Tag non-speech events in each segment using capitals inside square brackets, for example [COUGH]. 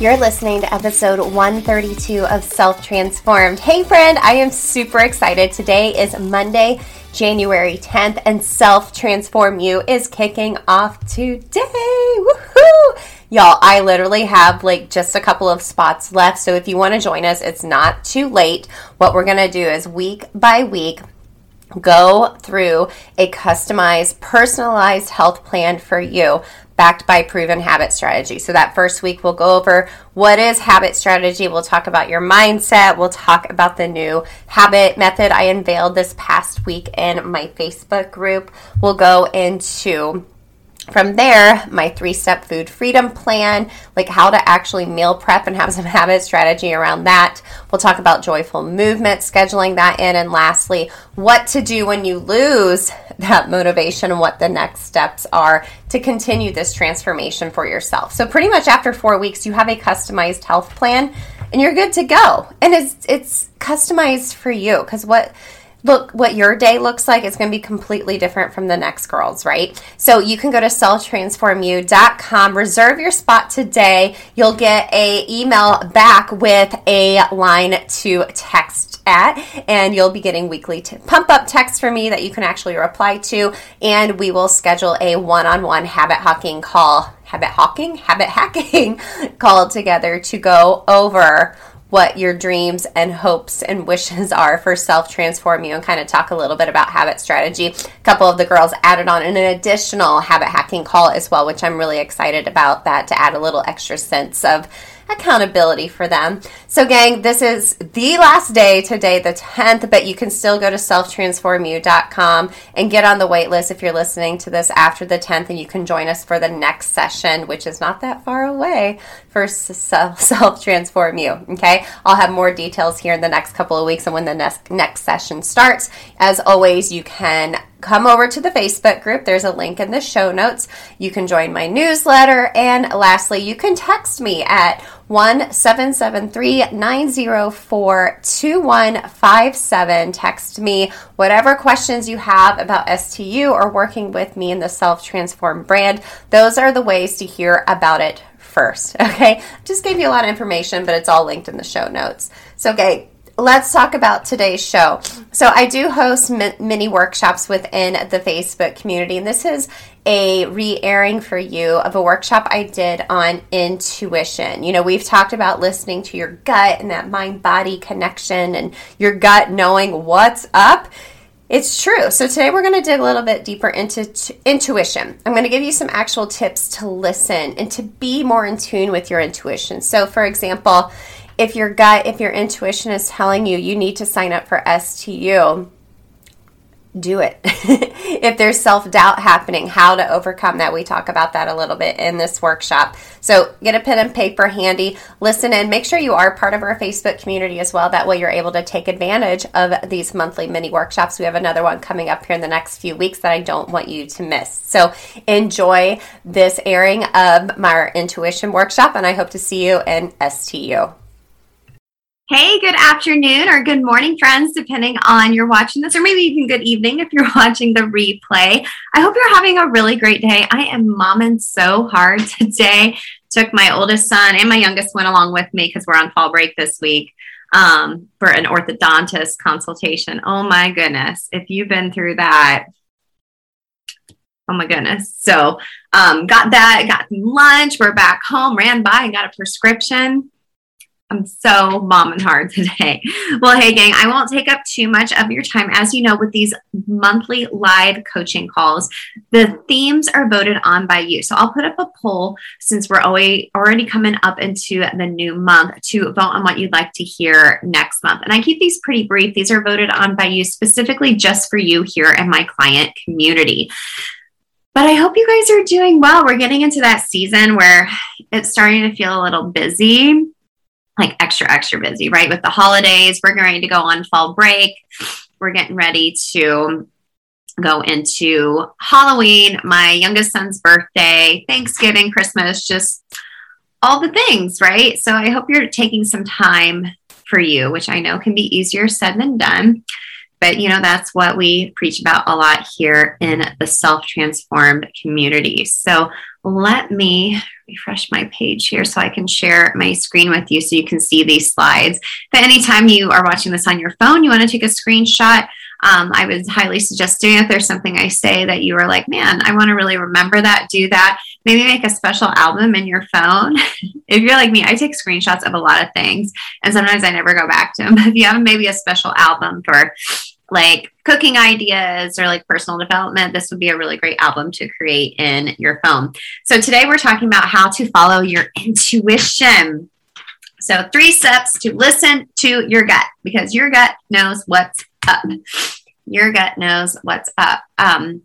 You're listening to episode 132 of Self Transformed. Hey, friend, I am super excited. Today is Monday, January 10th, and Self Transform You is kicking off today. Woohoo! Y'all, I literally have like just a couple of spots left. So if you want to join us, it's not too late. What we're going to do is week by week, go through a customized, personalized health plan for you backed by proven habit strategy. So that first week we'll go over what is habit strategy. We'll talk about your mindset. We'll talk about the new habit method I unveiled this past week in my Facebook group. We'll go into from there, my three step food freedom plan, like how to actually meal prep and have some [LAUGHS] habit strategy around that. We'll talk about joyful movement, scheduling that in. And lastly, what to do when you lose [LAUGHS] that motivation and what the next steps are to continue this transformation for yourself. So, pretty much after four weeks, you have a customized health plan and you're good to go. And it's, it's customized for you because what look what your day looks like is going to be completely different from the next girl's, right? So you can go to selftransformyou.com, reserve your spot today. You'll get a email back with a line to text at and you'll be getting weekly t- pump up texts from me that you can actually reply to and we will schedule a one-on-one habit hacking call habit hacking habit hacking [LAUGHS] call together to go over what your dreams and hopes and [LAUGHS] wishes are for self transform you and kind of talk a little bit about habit strategy. A couple of the girls added on an additional habit hacking call as well, which I'm really excited about that to add a little extra sense of accountability for them. So, gang, this is the last day today, the 10th, but you can still go to selftransformu.com and get on the wait list if you're listening to this after the 10th, and you can join us for the next session, which is not that far away for [LAUGHS] Self Transform You. Okay, I'll have more details here in the next couple of weeks and when the next, next session starts. As always, you can come over to the Facebook group. There's a link in the show notes. You can join my newsletter. And lastly, you can text me at 1 773 904 2157. Text me whatever questions you have about STU or working with me in the Self Transform brand. Those are the ways to hear about it first. [LAUGHS] Okay, just gave you a lot of information, but it's all linked in the show notes. So, okay, let's talk about today's show. So, I do host mi- mini workshops within the Facebook community, and this is a re airing for you of a workshop I did on intuition. You know, we've talked about listening to your gut and that mind body connection and your gut knowing what's up. It's true. So today we're going to dig a little bit deeper into t- intuition. I'm going to give you some actual tips to listen and to be more in tune with your intuition. So, for example, if your gut, if your intuition is telling you you need to sign up for STU, do it. [LAUGHS] if there's self doubt happening, how to overcome that. We talk about that a little bit in this workshop. So get a pen and paper handy, listen and make sure you are part of our Facebook community as well. That way you're able to take advantage of these monthly mini workshops. We have another one coming up here in the next few weeks that I don't want you to miss. So enjoy this airing of my intuition workshop, and I hope to see you in STU. Hey, good afternoon or good morning, friends, depending on you're watching this, or maybe even good evening if you're [LAUGHS] watching the replay. I hope you're having a really great day. I am momming so hard [LAUGHS] today. Took my oldest son and my youngest one along with me because we're on fall break this week um, for an orthodontist consultation. Oh my goodness. If you've been through that, oh my goodness. So, um, got that, got lunch. We're back home, ran by and got a prescription I'm so mom and hard [LAUGHS] today. Well, hey, gang, I won't take up too much of your time. As you know, with these monthly live coaching calls, the themes are voted on by you. So I'll put up a poll since we're already, already coming up into the new month to vote on what you'd like to hear next month. And I keep these pretty brief. These are voted on by you specifically just for you here in my client community. But I hope you guys are doing well. We're getting into that season where it's starting to feel a little busy like extra, extra busy, right? With the holidays, we're going to go on fall break. We're getting ready to go into Halloween, my youngest son's birthday, Thanksgiving, Christmas, just all the things, right? So I hope you're taking some time for you, which I know can be easier said than done. But, you know, that's what we preach about a lot here in the self transformed community. So let me refresh my page here so I can share my screen with you so you can see these slides. But anytime you are watching this on your phone, you want to take a screenshot. Um, I would highly suggest doing if there's something I say that you are like, man, I want to really remember that, do that. Maybe make a special album in your phone. [LAUGHS] if you're like me, I take screenshots of a lot of things and sometimes I never go back to them. But [LAUGHS] if you have maybe a special album for like cooking ideas or like personal development, this would be a really great album to create in your phone. So today we're talking about how to follow your [LAUGHS] intuition. So, three steps to listen to your gut because your gut knows what's up. Your gut knows what's up. Um,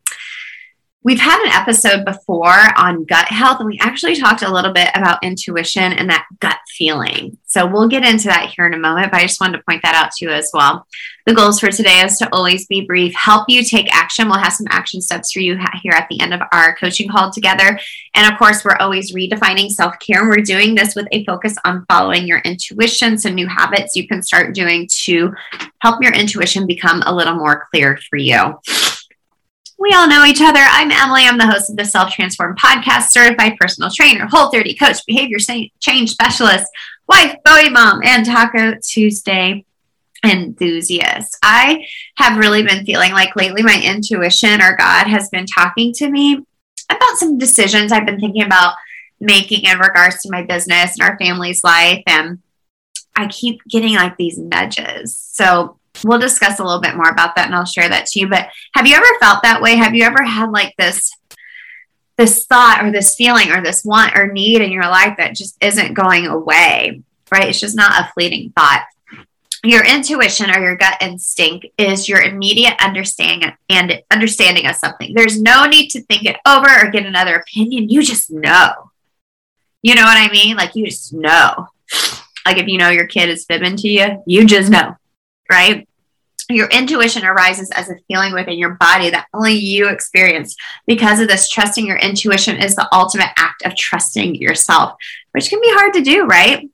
We've had an episode before on gut health, and we actually talked a little bit about intuition and that gut feeling. So we'll get into that here in a moment, but I just wanted to point that out to you as well. The goals for today is to always be brief, help you take action. We'll have some action steps for you here at the end of our coaching call together. And of course, we're always redefining self care, and we're doing this with a focus on following your intuition. So, new habits you can start doing to help your intuition become a little more clear for you. We all know each other. I'm Emily. I'm the host of the Self Transform podcast, certified personal trainer, whole 30 coach, behavior change specialist, wife, Bowie mom, and Taco Tuesday enthusiast. I have really been feeling like lately my intuition or God has been talking to me about some decisions I've been thinking about making in regards to my business and our family's life. And I keep getting like these nudges. So we'll discuss a little bit more about that and I'll share that to you. But have you ever felt that way? Have you ever had like this this thought or this feeling or this want or need in your life that just isn't going away, right? It's just not a fleeting thought. Your intuition or your gut instinct is your immediate understanding and understanding of something. There's no need to think it over or get another opinion. You just know. You know what I mean? Like you just know. Like if you know your kid is fibbing to you, you just know, right? Your intuition arises as a feeling within your body that only you experience. Because of this, trusting your intuition is the ultimate act of trusting yourself, which can be hard to do, right?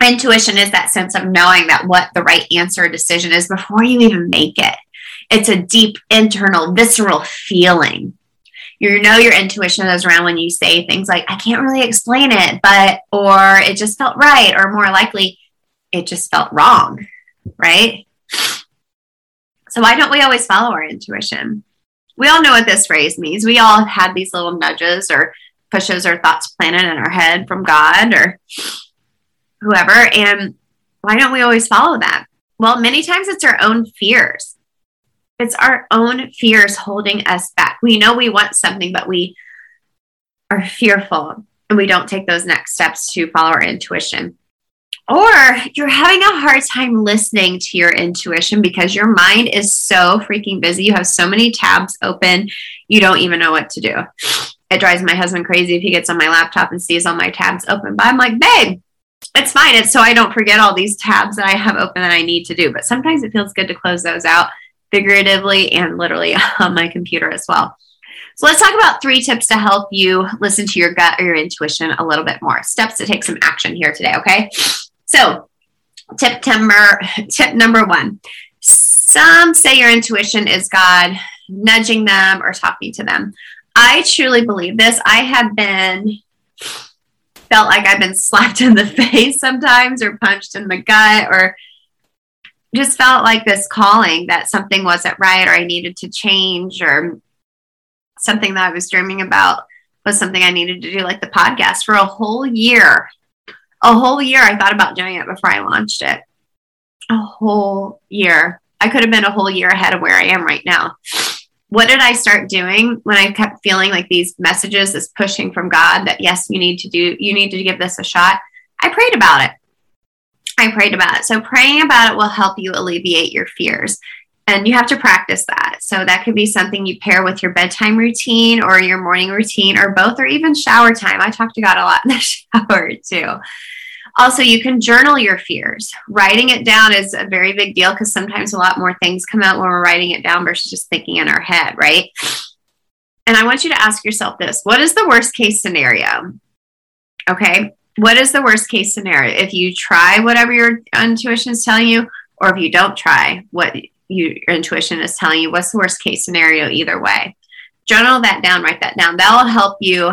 Intuition is that sense of knowing that what the right answer or decision is before you even make it. It's a deep, internal, visceral feeling you know your intuition is around when you say things like i can't really explain it but or it just felt right or more likely it just felt wrong right so why don't we always follow our intuition we all know what this phrase means we all have had these little nudges or pushes or thoughts planted in our head from god or whoever and why don't we always follow that well many times it's our own fears it's our own fears holding us back. We know we want something, but we are fearful and we don't take those next steps to follow our intuition. Or you're having a hard time listening to your intuition because your mind is so freaking busy. You have so many tabs open, you don't even know what to do. It drives my husband crazy if he gets on my laptop and sees all my tabs open. But I'm like, babe, it's fine. It's so I don't forget all these tabs that I have open that I need to do. But sometimes it feels good to close those out figuratively and literally [LAUGHS] on my computer as well. So let's talk about three tips to help you listen to your gut or your intuition a little bit more. Steps to take some action here today, okay? So, tip number tip number 1. Some say your intuition is God nudging them or talking to them. I truly believe this. I have been felt like I've been slapped in the [LAUGHS] face sometimes or punched in the gut or just felt like this calling that something wasn't right or I needed to change or something that I was dreaming about was something I needed to do, like the podcast for a whole year. A whole year, I thought about doing it before I launched it. A whole year. I could have been a whole year ahead of where I am right now. What did I start doing when I kept feeling like these messages, this pushing from God that, yes, you need to do, you need to give this a shot? I prayed about it. I prayed about it. So praying about it will help you alleviate your fears. And you have to practice that. So that could be something you pair with your bedtime routine or your morning routine or both or even shower time. I talk to God a lot [LAUGHS] in the shower too. Also, you can journal your fears. Writing it down is a very big deal because sometimes a lot more things come out when we're writing it down versus just thinking in our head, right? And I want you to ask yourself this what is the worst case scenario? Okay what is the worst case scenario if you try whatever your intuition is telling you or if you don't try what you, your intuition is telling you what's the worst case scenario either way journal that down write that down that will help you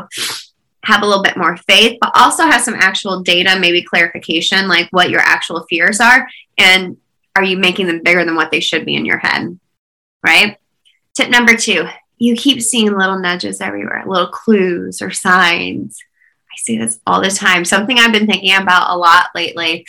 have a little bit more faith but also have some actual data maybe clarification like what your actual fears are and are you making them bigger than what they should be in your head right tip number two you keep seeing little nudges everywhere little clues or signs I see this all the time. Something I've been thinking about a lot lately.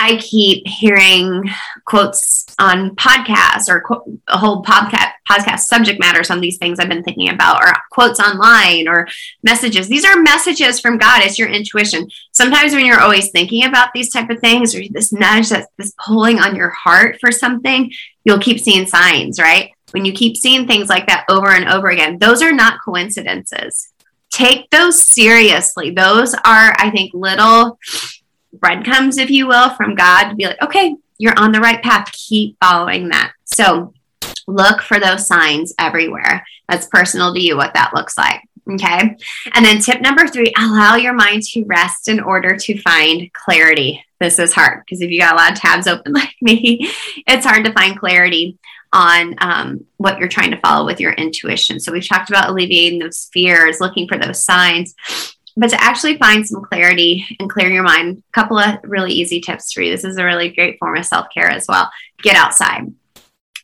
I keep hearing quotes on podcasts or qu- a whole podcast podcast subject matters on these things I've been thinking about, or quotes online or messages. These are messages from God. It's your intuition. Sometimes when you're always thinking about these type of things or this nudge that's this pulling on your heart for something, you'll keep seeing signs, right? When you keep seeing things like that over and over again, those are not coincidences take those seriously. Those are, I think, little breadcrumbs, if you will, from God to be like, okay, you're on the right path. Keep following that. So look for those signs everywhere. That's personal to you, what that looks like. Okay. And then tip number three allow your mind to rest in order to find clarity. This is hard because if you got a lot of tabs open [LAUGHS] like me, it's hard to find clarity on um, what you're trying to follow with your intuition. So we've talked about alleviating those fears, looking for those signs. But to actually find some clarity and clear your mind, a couple of really easy tips for you. This is a really great form of self care as well. Get outside.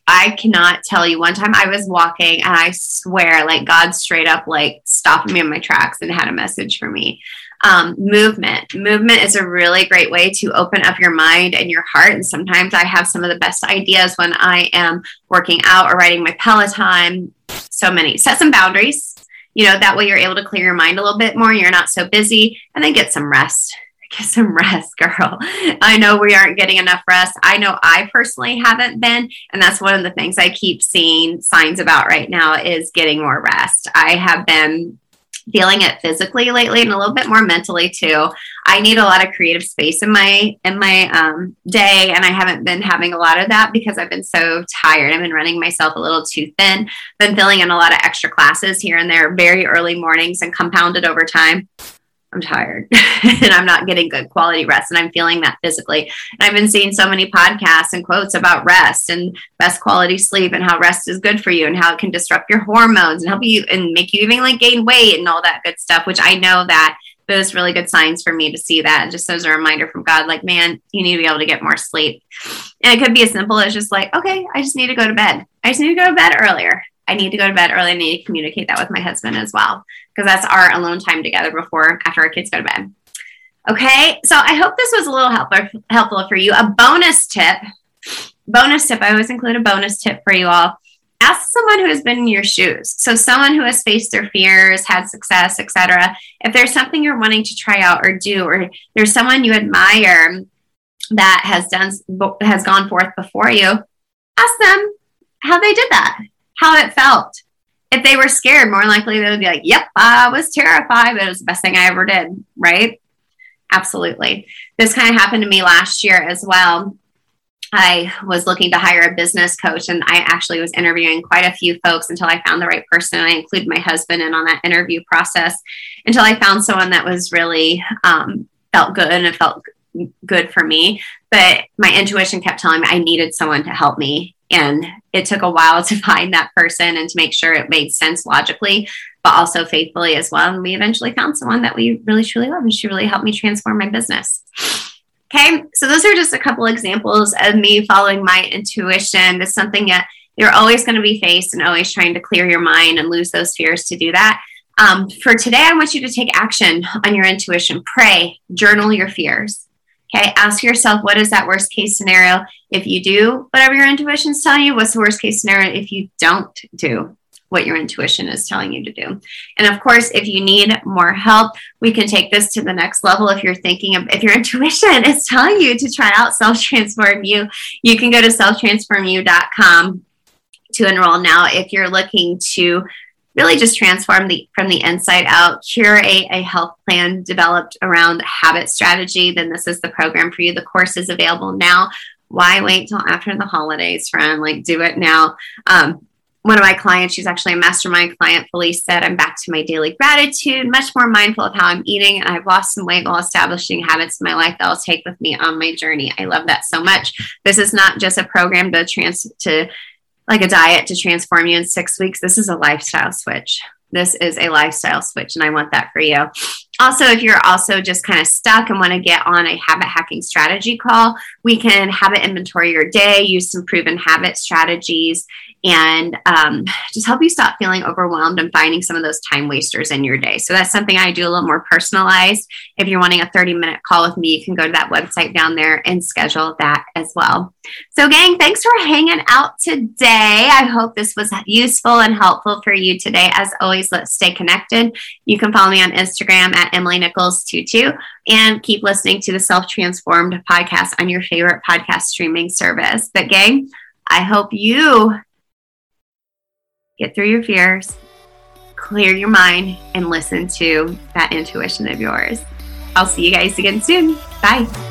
I cannot tell you. One time I was walking and I swear, like God straight up, like stopped me in my tracks and had a message for me um, movement. Movement is a really great way to open up your mind and your heart. And sometimes I have some of the best ideas when I am working out or riding my Peloton. So many. Set some boundaries. You know, that way you're able to clear your mind a little bit more. You're not so busy and then get some rest. [LAUGHS] Get some rest, girl. I know we aren't getting enough rest. I know I personally haven't been. And that's one of the things I keep seeing signs about right now is getting more rest. I have been feeling it physically lately and a little bit more mentally too. I need a lot of creative space in my in my um, day, and I haven't been having a lot of that because I've been so tired. I've been running myself a little too thin. Been filling in a lot of extra classes here and there, very early mornings, and compounded over time. I'm tired [LAUGHS] and I'm not getting good quality rest. And I'm feeling that physically. And I've been seeing so many podcasts and quotes about rest and best quality sleep and how rest is good for you and how it can disrupt your hormones and help you and make you even like gain weight and all that good stuff, which I know that those really good signs for me to see that just as a reminder from God, like, man, you need to be able to get more sleep. And it could be as simple as just like, okay, I just need to go to bed. I just need to go to bed earlier. I need to go to bed early. I need to communicate that with my husband as well, because that's our alone time together before, after our kids go to bed. Okay, so I hope this was a little helpful, helpful for you. A bonus tip, bonus tip, I always include a bonus tip for you all ask someone who has been in your shoes so someone who has faced their fears had success etc if there's something you're wanting to try out or do or there's someone you admire that has done has gone forth before you ask them how they did that how it felt if they were scared more likely they would be like yep i was terrified but it was the best thing i ever did right absolutely this kind of happened to me last year as well I was looking to hire a business coach, and I actually was interviewing quite a few folks until I found the right person. I included my husband in on that interview process until I found someone that was really um, felt good and it felt good for me. But my intuition kept telling me I needed someone to help me. And it took a while to [LAUGHS] find that person and to make sure it made sense logically, but also faithfully as well. And we eventually found someone that we really truly love, and she really helped me transform my business. Okay, so those are just a couple examples of me following my intuition. It's something that you're always going to be faced and always trying to clear your mind and lose those fears to do that. Um, for today, I want you to take action on your intuition. Pray, journal your fears. Okay, ask yourself what is that worst case scenario if you do whatever your intuition is telling you? What's the worst case scenario if you don't do what your intuition is telling you to do. And of course, if you need more help, we can take this to the next level. If you're thinking of, if your [LAUGHS] intuition is telling you to try out Self Transform You, you can go to selftransformyou.com to enroll now. If you're looking to really just transform the from the inside out, curate a health plan developed around habit strategy, then this is the program for you. The course is available now. Why wait till after the holidays, friend? Like, do it now. Um, one of my clients, she's actually a mastermind client, Felice said, I'm back to my daily gratitude, much more mindful of how I'm eating, and I've lost some weight while establishing habits in my life that I'll take with me on my journey. I love that so much. This is not just a program to trans to like a diet to transform you in six weeks. This is a lifestyle switch. This is a lifestyle switch, and I want that for you. Also, if you're also just kind of stuck and want to get on a habit hacking strategy call, we can habit inventory your day, use some proven habit strategies, and um, just help you stop feeling overwhelmed and finding some of those time wasters in your day. So that's something I do a little more personalized. If you're wanting a 30 minute call with me, you can go to that website down there and schedule that as well. So, gang, thanks for hanging out today. I hope this was useful and helpful for you today. As always, let's stay connected. You can follow me on Instagram at Emily Nichols 22 and keep listening to the Self Transformed podcast on your favorite podcast streaming service. But, gang, I hope you get through your fears, clear your mind, and listen to that intuition of yours. I'll see you guys again soon. Bye.